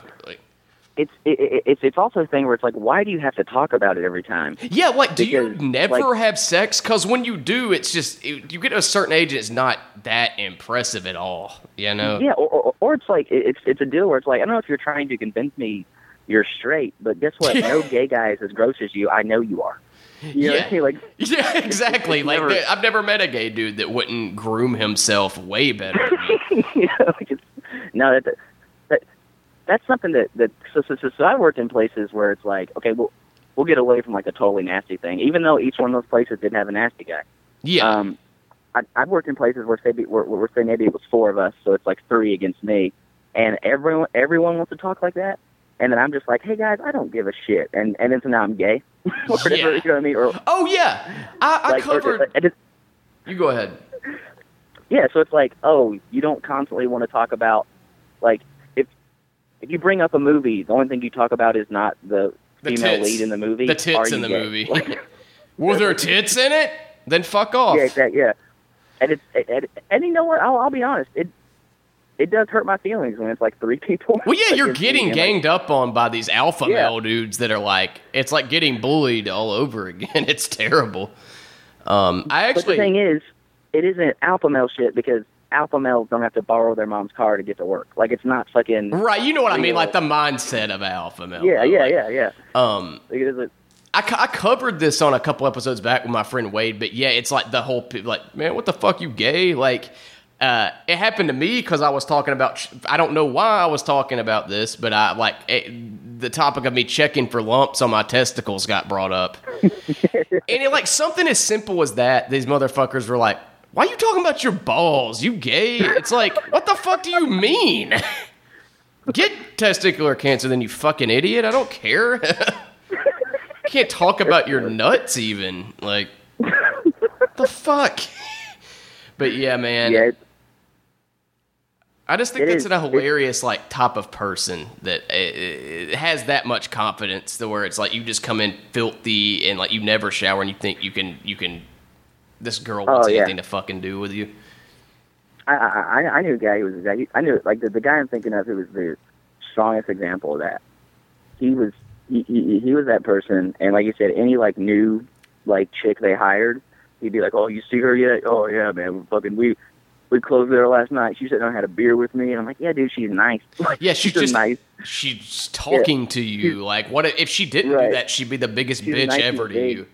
It's it, it, it's it's also a thing where it's like why do you have to talk about it every time? yeah, like, do you never like- have sex? Because when you do, it's just it, you get to a certain age, and it's not that impressive at all. You know? Yeah, or, or or it's like it's it's a deal where it's like I don't know if you're trying to convince me you're straight, but guess what? no gay guy is as gross as you. I know you are. You know, Yeah. what I mean? like Yeah, exactly. Like never- I've never met a gay dude that wouldn't groom himself way better. You know, like it's, no, that that's something that that so, so, so, so I worked in places where it's like, okay, we'll we'll get away from like a totally nasty thing, even though each one of those places didn't have a nasty guy. Yeah, Um, I, I've worked in places where say where, where say maybe it was four of us, so it's like three against me, and everyone everyone wants to talk like that, and then I'm just like, hey guys, I don't give a shit, and and then so now I'm gay, or whatever, Yeah. you know what I mean? Or Oh yeah, I, I like, or- covered. and it's, You go ahead. Yeah, so it's like, oh, you don't constantly want to talk about like if you bring up a movie, the only thing you talk about is not the, The female tits. lead in the movie. The tits in the gay? movie. Like, Were there tits in it? Then fuck off. yeah, exactly. Yeah, and it's and, and you know what? I'll, I'll be honest. It it does hurt my feelings when it's like three people. Well, yeah, you're getting and, like, ganged up on by these alpha Yeah. male dudes that are like, it's like getting bullied all over again. It's terrible. Um, I But the actually, thing is, it isn't alpha male shit because alpha males don't have to borrow their mom's car to get to work. Like it's not fucking. right? You know what I mean? Like the mindset of alpha male. Yeah, though, yeah, like, yeah, yeah. Um, Like, I, I covered this on a couple episodes back with my friend Wade, but yeah, it's like the whole like, man, what the fuck, you gay? Like, uh, it happened to me because I was talking about. I don't know why I was talking about this, but I like it, the topic of me checking for lumps on my testicles got brought up, and it like something as simple as that. These motherfuckers were like, "Why are you talking about your balls? You gay?" It's like, what the fuck do you mean? Get testicular cancer, then you fucking idiot. I don't care. can't talk about your nuts even. Like, the fuck? But yeah, man. yeah, I just think It that's is. a hilarious like type of person that uh, uh, has that much confidence to where it's like you just come in filthy and like you never shower and you think you can you can this girl oh, wants Oh, yeah. anything to fucking do with you. I, I I I knew a guy who was that. I knew like the, the guy I'm thinking of who was the strongest example of that. He was he, he he was that person, and like you said, any like new like chick they hired, he'd be like, "Oh, you see her yet? Oh yeah, man, we fucking we we closed there last night. She sat down and had a beer with me, and I'm like, yeah, dude, she's nice. Like, Yeah, she's a just nice. she's talking to you like what if she didn't Right. do that? She'd be the biggest She's bitch nice ever to big. you.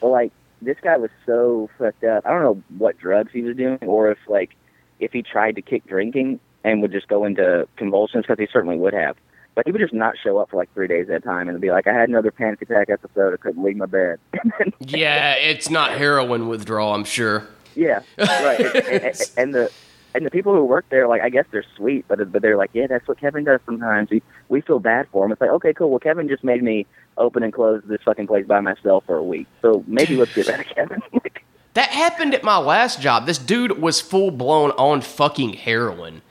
But like this guy was so fucked up. I don't know what drugs he was doing, or if like if he tried to kick drinking and would just go into convulsions, because he certainly would have. But he would just not show up for like three days at a time and be like, I had another panic attack episode. I couldn't leave my bed. Yeah, it's not heroin withdrawal, I'm sure. yeah, right. and, and, and the and the people who work there, like I guess they're sweet, but but they're like, yeah, that's what Kevin does sometimes. We we feel bad for him. It's like, okay, cool. Well, Kevin just made me open and close this fucking place by myself for a week, so maybe let's get rid of Kevin. That happened at my last job. This dude was full blown on fucking heroin,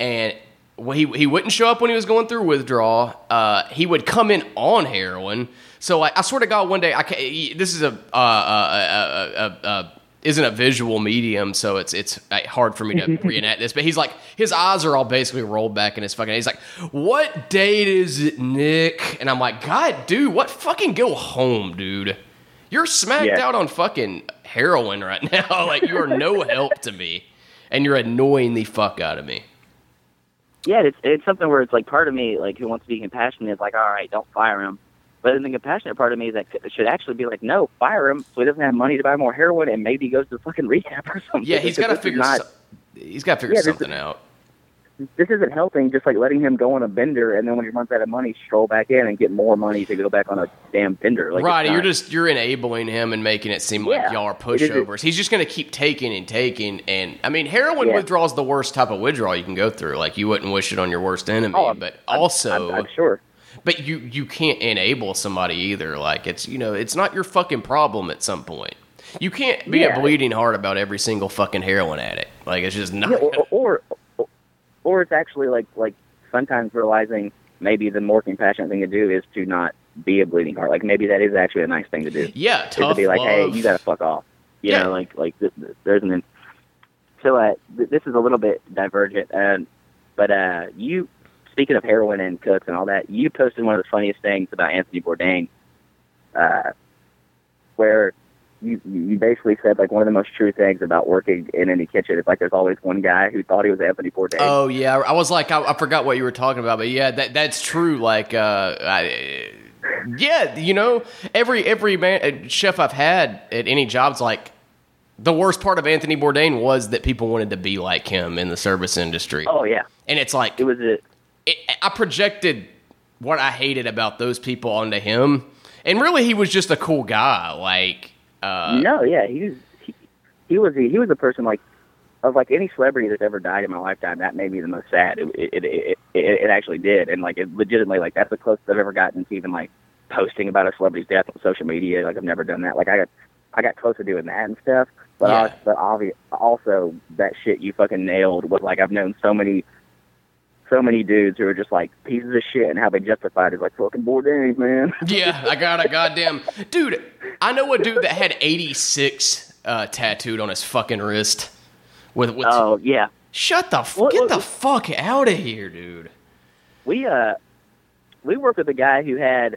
and he he wouldn't show up when he was going through withdrawal. Uh, he would come in on heroin. So I, I swear to God, one day I This is a uh, uh, uh, uh, uh, isn't a visual medium, so it's it's uh, hard for me to reenact this. But he's like, his eyes are all basically rolled back in his fucking. He's like, "What date is it, Nick?" And I'm like, "God, dude, what fucking go home, dude." You're smacked Yeah. out on fucking heroin right now. like you are no help to me, and you're annoying the fuck out of me. yeah, it's it's something where it's like part of me, like who wants to be compassionate, is like, all right, don't fire him. But then the compassionate part of me is that should actually be like, no, fire him, so he doesn't have money to buy more heroin, and maybe he goes to fucking rehab or something. Yeah, he's got to figure. Not, so- he's got to figure Yeah, this something out. this isn't helping. Just like letting him go on a bender, and then when he runs out of money, stroll back in and get more money to go back on a damn bender. Like, right, you're just you're enabling him and making it seem like Yeah, y'all are pushovers. He's just going to keep taking and taking, and I mean, heroin Yeah. withdrawal is the worst type of withdrawal you can go through. Like you wouldn't wish it on your worst enemy, Oh, but I'm- also, I'm, I'm sure. But you you can't enable somebody either. Like it's you know it's not your fucking problem at some point. You can't be Yeah. a bleeding heart about every single fucking heroin addict. Like it's just not. Yeah, or, or or or it's actually like like sometimes realizing maybe the more compassionate thing to do is to not be a bleeding heart. Like maybe that is actually a nice thing to do. yeah, is to be like, love. hey, you gotta fuck off. You Yeah. know, like like this, this, there's an. So uh, th- this is a little bit divergent, um, but uh, you speaking of heroin and cooks and all that, you posted one of the funniest things about Anthony Bourdain, uh, where you you basically said like one of the most true things about working in any kitchen is like there's always one guy who thought he was Anthony Bourdain. Oh yeah, I was like, I, I forgot what you were talking about, but yeah, that that's true. Like, uh, I, yeah, you know, every every man uh, chef I've had at any job's like. The worst part of Anthony Bourdain was that people wanted to be like him in the service industry, Oh yeah, and it's like it was a it, I projected what I hated about those people onto him, and really he was just a cool guy. Like, uh, no, yeah, he was he, he was he was a person like of like any celebrity that's ever died in my lifetime. That made me the most sad. It it it, it, it actually did, and like it legitimately like that's the closest I've ever gotten to even like posting about a celebrity's death on social media. Like I've never done that. Like I got I got close to doing that and stuff. But Yeah. I, but obvi- also that shit you fucking nailed was like I've known so many, so many dudes who are just like pieces of shit and how they justified it is like fucking Bourdain, man. Yeah, I got a goddamn dude. I know a dude that had 86 uh, tattooed on his fucking wrist. With with Oh yeah, shut the f- get the fuck out of here, dude. we uh, we worked with a guy who had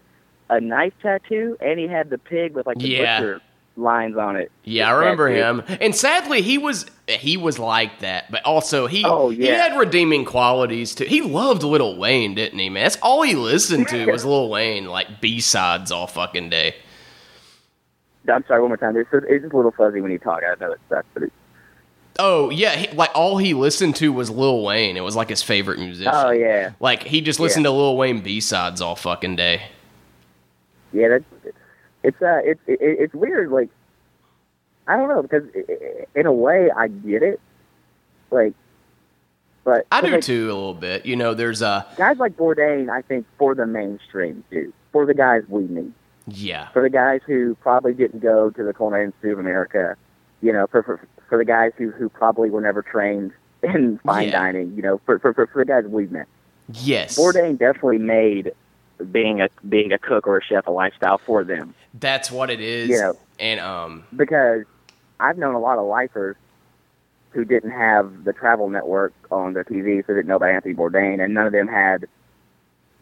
a knife tattoo and he had the pig with like the Yeah. butcher lines on it. Yeah, I remember him. And sadly, he was he was like that, but also he Oh, he had redeeming qualities too. He loved Lil Wayne, didn't he, man? That's all he listened to was Lil Wayne, like B sides all fucking day. I'm sorry, one more time. It's just, it's just a little fuzzy when you talk. I know it sucks, but it, Oh yeah, he, like all he listened to was Lil Wayne. It was like his favorite musician. oh yeah, Like he just listened to Lil Wayne B sides all fucking day. yeah. That's it's uh, it's it, it's weird. Like I don't know because in a way I get it. Like, but I do like, too a little bit. You know, there's a Guys like Bourdain, I think, for the mainstream, too, For the guys we meet. yeah, for the guys who probably didn't go to the Culinary Institute of America, you know, for for, for the guys who, who probably were never trained in fine Yeah. dining, you know, for, for for for the guys we've met. yes, Bourdain definitely made being a being a cook or a chef a lifestyle for them that's what it is. You know. and um, because I've known a lot of lifers who didn't have the travel network on their TV, so they didn't know about Anthony Bourdain, and none of them had.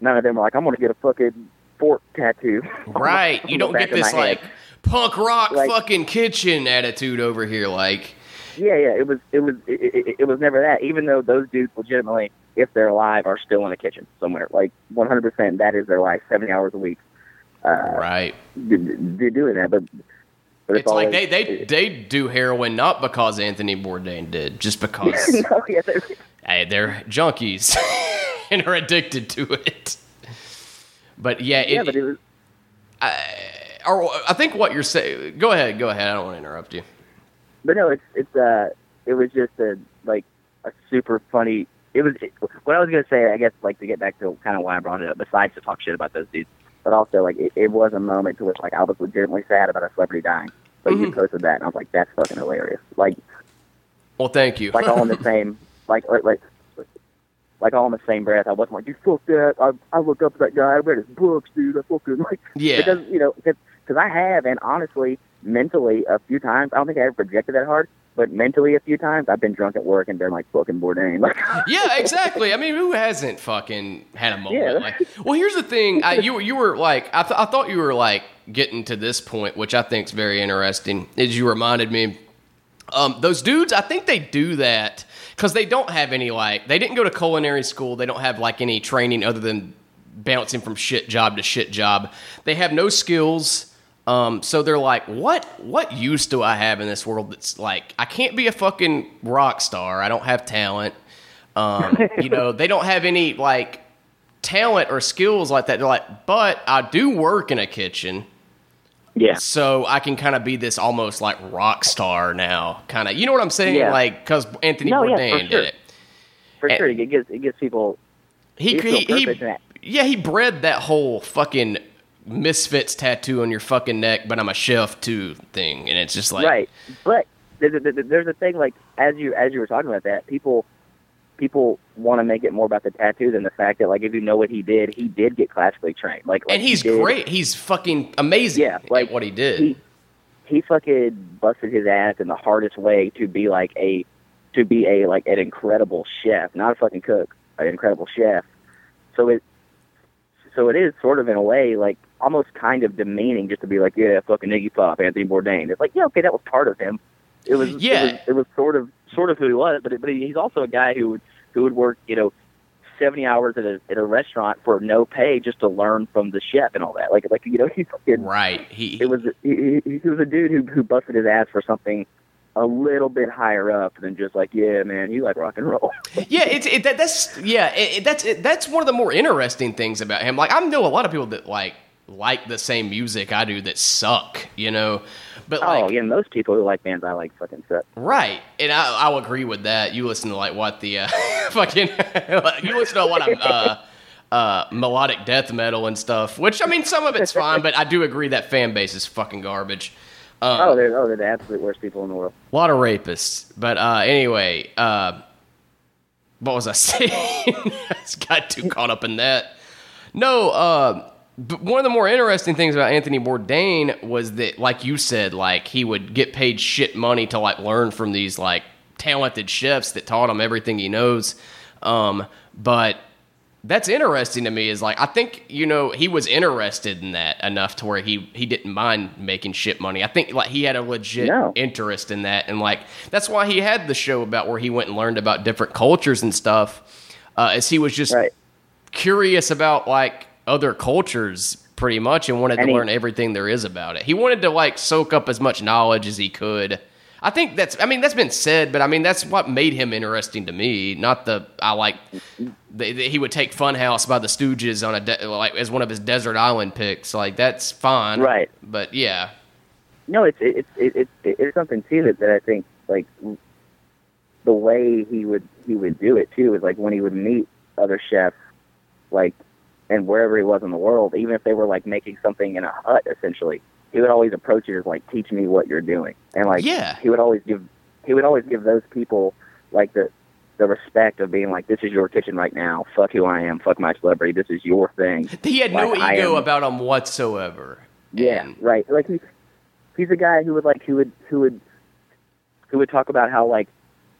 None of them were like, I'm going to get a fucking fork tattoo. right, you don't get this head. like punk rock Like- fucking kitchen attitude over here. Like, Yeah, yeah. It was it was it, it, it was never that. Even though those dudes legitimately, if they're alive, are still in the kitchen somewhere. Like 100, percent that is their life, seventy hours a week. Uh, right? They're doing that, but but It's like they they they do heroin not because Anthony Bourdain did, just because no, yeah, they're- hey, they're junkies and are addicted to it. But yeah, it, yeah, but it was or I think what you're saying. Go ahead, go ahead. I don't want to interrupt you. but no, it's it's uh it was just a like a super funny. It was it, what I was gonna say. I guess like to get back to kind of why I brought it up. Besides to talk shit about those dudes, but also like it, it was a moment to which like I was legitimately sad about a celebrity dying. But you Mhm. posted that, and I was like, that's fucking hilarious. Like Well, thank you. like all in the same like like like like all in the same breath. I wasn't like, you fuck that. I I look up to that guy. I read his books, dude. I fucking like yeah, because you know because I have and honestly mentally a few times. I don't think I ever projected that hard, but mentally a few times I've been drunk at work and been like fucking Bourdain. Like yeah, exactly. I mean, who hasn't fucking had a moment Yeah. like? Well, here's the thing. I, you you were like, I, th- I thought you were like getting to this point, which I think is very interesting. Is you reminded me, um, those dudes. I think they do that because they don't have any like they didn't go to culinary school. They don't have like any training other than bouncing from shit job to shit job. They have no skills. Um, so they're like, what what use do I have in this world that's like I can't be a fucking rock star. I don't have talent. Um, you know, they don't have any like talent or skills like that. They're like, but I do work in a kitchen, yeah, so I can kind of be this almost like rock star now. Kind of, you know what I'm saying? Yeah. Like, because Anthony No, yeah, Bourdain sure. did it. for and- sure. It gives it gives people He, he, he, purpose in that. yeah, he bred that whole fucking misfits tattoo on your fucking neck, but I'm a chef too thing, and it's just like, right. But there's a, there's a thing like as you as you were talking about that people people want to make it more about the tattoo than the fact that like if you know what he did, he did get classically trained. Like, like and he's he did- great. He's fucking amazing Yeah, like, at what he did. he he fucking busted his ass in the hardest way to be like a to be a like an incredible chef, not a fucking cook, an incredible chef. So it so it is sort of in a way like almost kind of demeaning just to be like, yeah, fucking Iggy Pop, Anthony Bourdain. It's like, yeah, okay, that was part of him. It was Yeah. it was, it was sort of sort of who he was, but it, but he's also a guy who would who would work, you know, seventy hours at a at a restaurant for no pay just to learn from the chef and all that. Like like you know, he's fucking right. He, it was he, he he was a dude who who busted his ass for something a little bit higher up than just like yeah man you like rock and roll yeah, it's it, that, that's yeah, it, it- that's it, that's one of the more interesting things about him. Like I know a lot of people that like like the same music I do that suck, you know. But like oh yeah most people who like bands I like fucking suck Right, and I, I'll agree with that. You listen to like what the uh, fucking you listen to a lot of uh, uh, melodic death metal and stuff, which I mean some of it's fine, but I do agree that fan base is fucking garbage. Um, oh, they're oh they're the absolute worst people in the world. A lot of rapists. But uh, anyway, uh, what was I saying? I just got too caught up in that. No, uh, but one of the more interesting things about Anthony Bourdain was that, like you said, like he would get paid shit money to like learn from these like talented chefs that taught him everything he knows. Um, but that's interesting to me is like I think you know he was interested in that enough to where he he didn't mind making shit money. I think like he had a legit No. interest in that and like that's why he had the show about where he went and learned about different cultures and stuff. Uh, as he was just Right. curious about like other cultures pretty much and wanted And to he- learn everything there is about it. He wanted to like soak up as much knowledge as he could. I think that's I mean that's been said, but I mean that's what made him interesting to me. Not the I like the, the- he would take Funhouse by the Stooges on a de- like as one of his desert island picks. Like that's fine, Right. But yeah, No, it's it's it, it, it, it's something too that, that I think like the way he would he would do it too is like when he would meet other chefs, like and wherever he was in the world, even if they were like making something in a hut, essentially, he would always approach it as like, "Teach me what you're doing," and like Yeah. he would always give he would always give those people like the the respect of being like, "This is your kitchen right now. Fuck who I am. Fuck my celebrity. This is your thing." he had no Like, I ego about him whatsoever. Yeah, And- right. Like he's he's a guy who would like who would who would who would talk about how like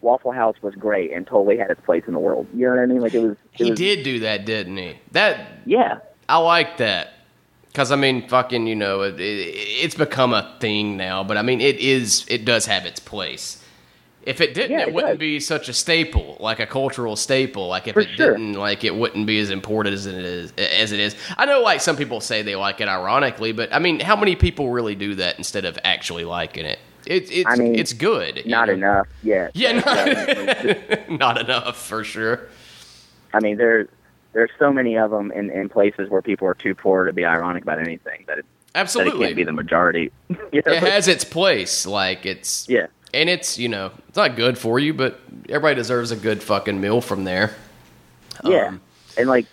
Waffle House was great and totally had its place in the world. You know what I mean? Like it was. It he was, did do that, didn't he? That Yeah, I like that. Cause I mean, fucking, you know, it, it, it's become a thing now. But I mean, it is, it does have its place. If it didn't, Yeah, it, it wouldn't be such a staple, like a cultural staple. Like if For it sure. didn't, like it wouldn't be as important as it is. As it is. I know, like some people say they like it ironically, but I mean, how many people really do that instead of actually liking it? It, it's I mean, it's good. not know? enough. Yeah, Yeah, not, not enough for sure. I mean, there there's so many of them in, in places where people are too poor to be ironic about anything that it, that it Absolutely, can't be the majority. you know? it has its place. Like it's yeah, and it's you know it's not good for you, but everybody deserves a good fucking meal from there. Yeah, Um, and like,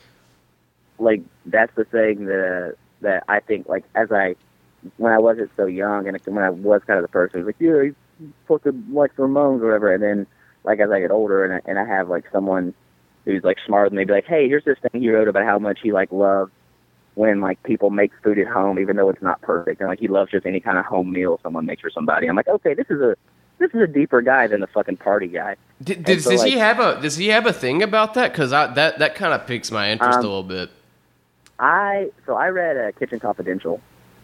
like that's the thing that that I think like as I when I wasn't so young and when I was kind of the person who's like, yeah, he fucking likes Ramones or whatever, and then like as I get older and I, and I have like someone who's like smarter than me, be like, hey, here's this thing he wrote about how much he like loves when like people make food at home, even though it's not perfect, and like he loves just any kind of home meal someone makes for somebody. I'm like, okay, this is a this is a deeper guy than the fucking party guy. d- does, so, does he have a does he have a thing about that? Because that that kind of piques my interest Um, a little bit. I so I read uh, Kitchen Confidential.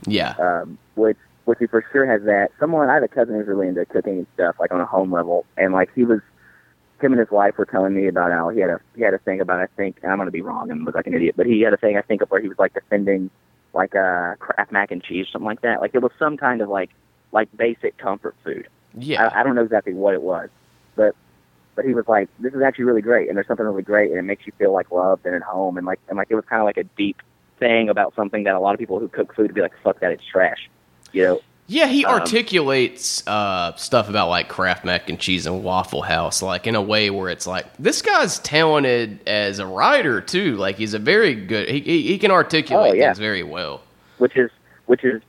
Yeah, um, which which he for sure has that. Someone I have a cousin who's really into cooking and stuff, like on a home level, and like he was, him and his wife were telling me about how he had a he had a thing about I think I'm gonna be wrong and look like an idiot, but he had a thing I think of where he was like defending like uh Kraft mac and cheese something like that. Like it was some kind of like like basic comfort food. yeah. I, I don't know exactly what it was, but but he was like, this is actually really great, and there's something really great, and it makes you feel like loved and at home, and like and like it was kind of like a deep thing about something that a lot of people who cook food would be like, fuck that, it's trash, you know. Yeah, he Um, articulates uh, stuff about like Kraft mac and cheese and Waffle House, like in a way where it's like this guy's talented as a writer too. Like he's a very good. He he, he can articulate Oh, yeah. things very well. which is which is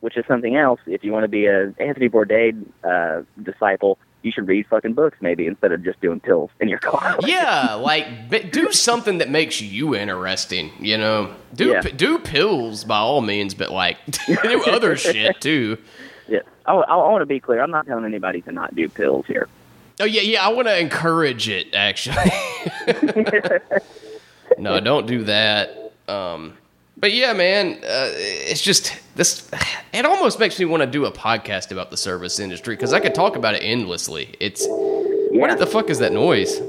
which is something else. If you want to be a Anthony Bourdain uh, disciple, you should read fucking books maybe instead of just doing pills in your car. Yeah, like do something that makes you interesting. You know, do Yeah. p- do pills by all means, but like do other shit too. yeah. I, I, I want to be clear. I'm not telling anybody to not do pills here. Oh yeah, yeah. I want to encourage it. Actually, no, don't do that. Um, but yeah, man, uh, it's just this. It almost makes me want to do a podcast about the service industry because I could talk about it endlessly. It's Yeah. what the fuck is that noise?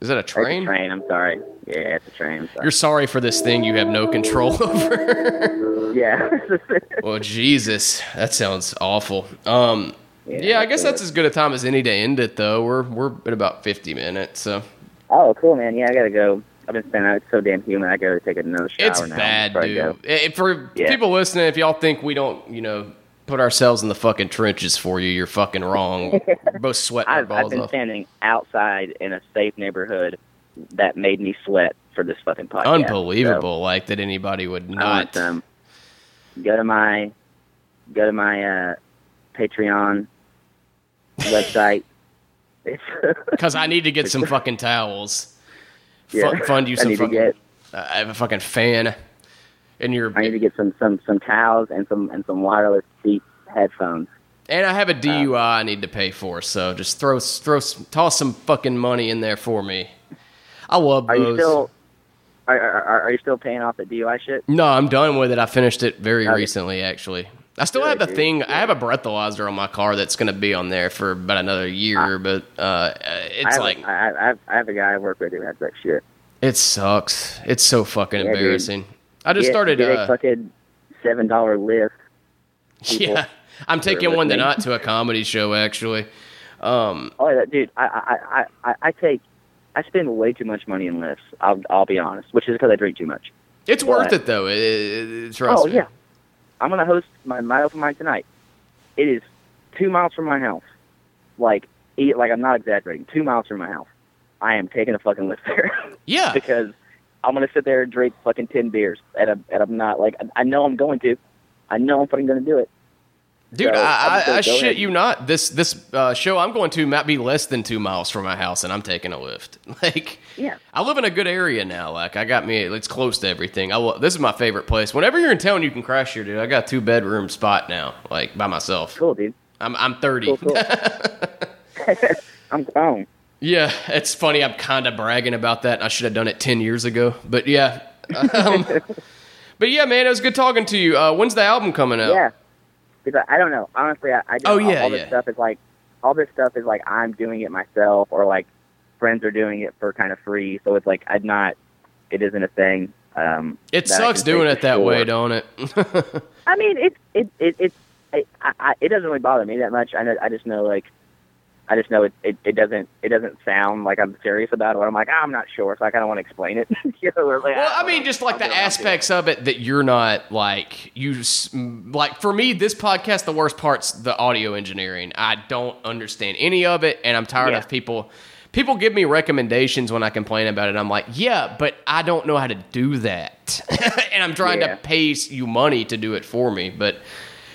Is that a It's train? a train. I'm sorry. Yeah, it's a train. Sorry. You're sorry for this thing you have no control over. Yeah. well, Jesus, that sounds awful. Um, yeah, I guess that's as good a time as any to end it, though. We're we're at about fifty minutes, so oh, cool, man. Yeah, I gotta go. I've been spending. It's so damn humid. I gotta take another shower it's now bad, dude. For Yeah. people listening, if y'all think we don't, you know, put ourselves in the fucking trenches for you, you're fucking wrong. We're both sweating I've, I've been off. standing outside in a safe neighborhood that made me sweat for this fucking podcast. Unbelievable, like that anybody would So, not. some. Go to my go to my uh, Patreon website. Because I need to get some fucking towels. Yeah. Fu- fund you I some need to fucking. get- uh, I have a fucking fan. And your I need to get some some some towels and some and some wireless Beats headphones. and I have a DUI I need to pay for. So just throw throw toss some fucking money in there for me. I love Are those. you still are, are, are you still paying off the DUI shit? No, I'm done with it. I finished it very Okay. recently, actually. I still Good, have the dude. thing. I have a breathalyzer on my car that's going to be on there for about another year, but uh, I it's have, like a, I, I, have, I have a guy I work with who has that shit. it sucks. It's so fucking Yeah, dude. embarrassing. I just started. get a Uh, fucking seven dollar Lyft. yeah, I'm taking one to me. not to a comedy show actually. Um, Oh, yeah, dude, I, I, I, I, I take, I spend way too much money in Lyfts. I'll, I'll be honest, which is because I drink too much. it's worth it though. It, it, trust oh yeah, I'm gonna host my my open mic tonight. It is two miles from my house. Like, e- like I'm not exaggerating. Two miles from my house. I am taking a fucking Lyft there Yeah, because I'm gonna sit there and drink fucking ten beers, and I'm, and I'm not like I know I'm going to. I know I'm fucking gonna do it. Dude, So, I, I, I shit ahead. you not. This this uh, show I'm going to might be less than two miles from my house, and I'm taking a Lyft. Like. Yeah. I live in a good area now. Like I got me, it's close to everything. I lo- this is my favorite place. Whenever you're in town, you can crash here, dude. I got a two bedroom spot now, like by myself. Cool, dude. I'm I'm 30. Cool, cool. I'm grown. yeah, it's funny. I'm kind of bragging about that. I should have done it 10 years ago, but yeah. Um, but yeah, man, it was good talking to you. Uh, when's the album coming out? Yeah. Because I, don't know. Honestly, I, I just, Oh, all, yeah, all this yeah. stuff is like all this stuff is like I'm doing it myself or like friends are doing it for kind of free. So it's like I'm not. It isn't a thing. Um, It sucks doing it that sure. way, don't it? I mean, it it it it's it, I, I, it doesn't really bother me that much. I know, I just know like I just know it, it it doesn't it doesn't sound like I'm serious about it. I'm like "Ah, I'm not sure, so I kind of want to explain it. you know, like, Well, I don't mean, know. just like the do it, I'll do it. aspects of it that you're not like you like. For me, this podcast, the worst part's the audio engineering. I don't understand any of it, and I'm tired Yeah. of people. People give me recommendations when I complain about it. I'm like, yeah, but I don't know how to do that, and I'm trying Yeah. to pay you money to do it for me. But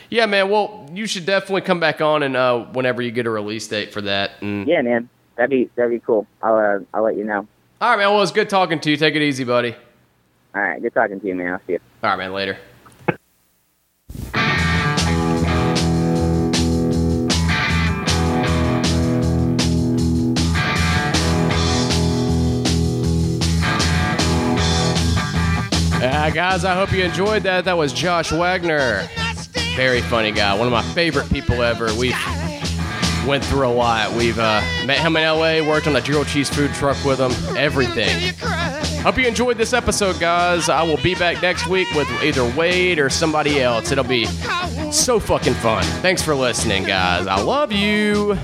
yeah, man. Well, you should definitely come back on and uh, whenever you get a release date for that. And Yeah, man, that'd be that'd be cool. I'll uh, I'll let you know. all right, man. Well, it was good talking to you. Take it easy, buddy. All right, good talking to you, man. I'll see you. All right, man. Later. Uh, guys, I hope you enjoyed that. That was Josh Wagner. Very funny guy. One of my favorite people ever. We've went through a lot. We've uh, met him in LA, worked on a grilled cheese food truck with him, everything. Hope you enjoyed this episode, guys. I will be back next week with either Wade or somebody else. It'll be so fucking fun. Thanks for listening, guys. I love you.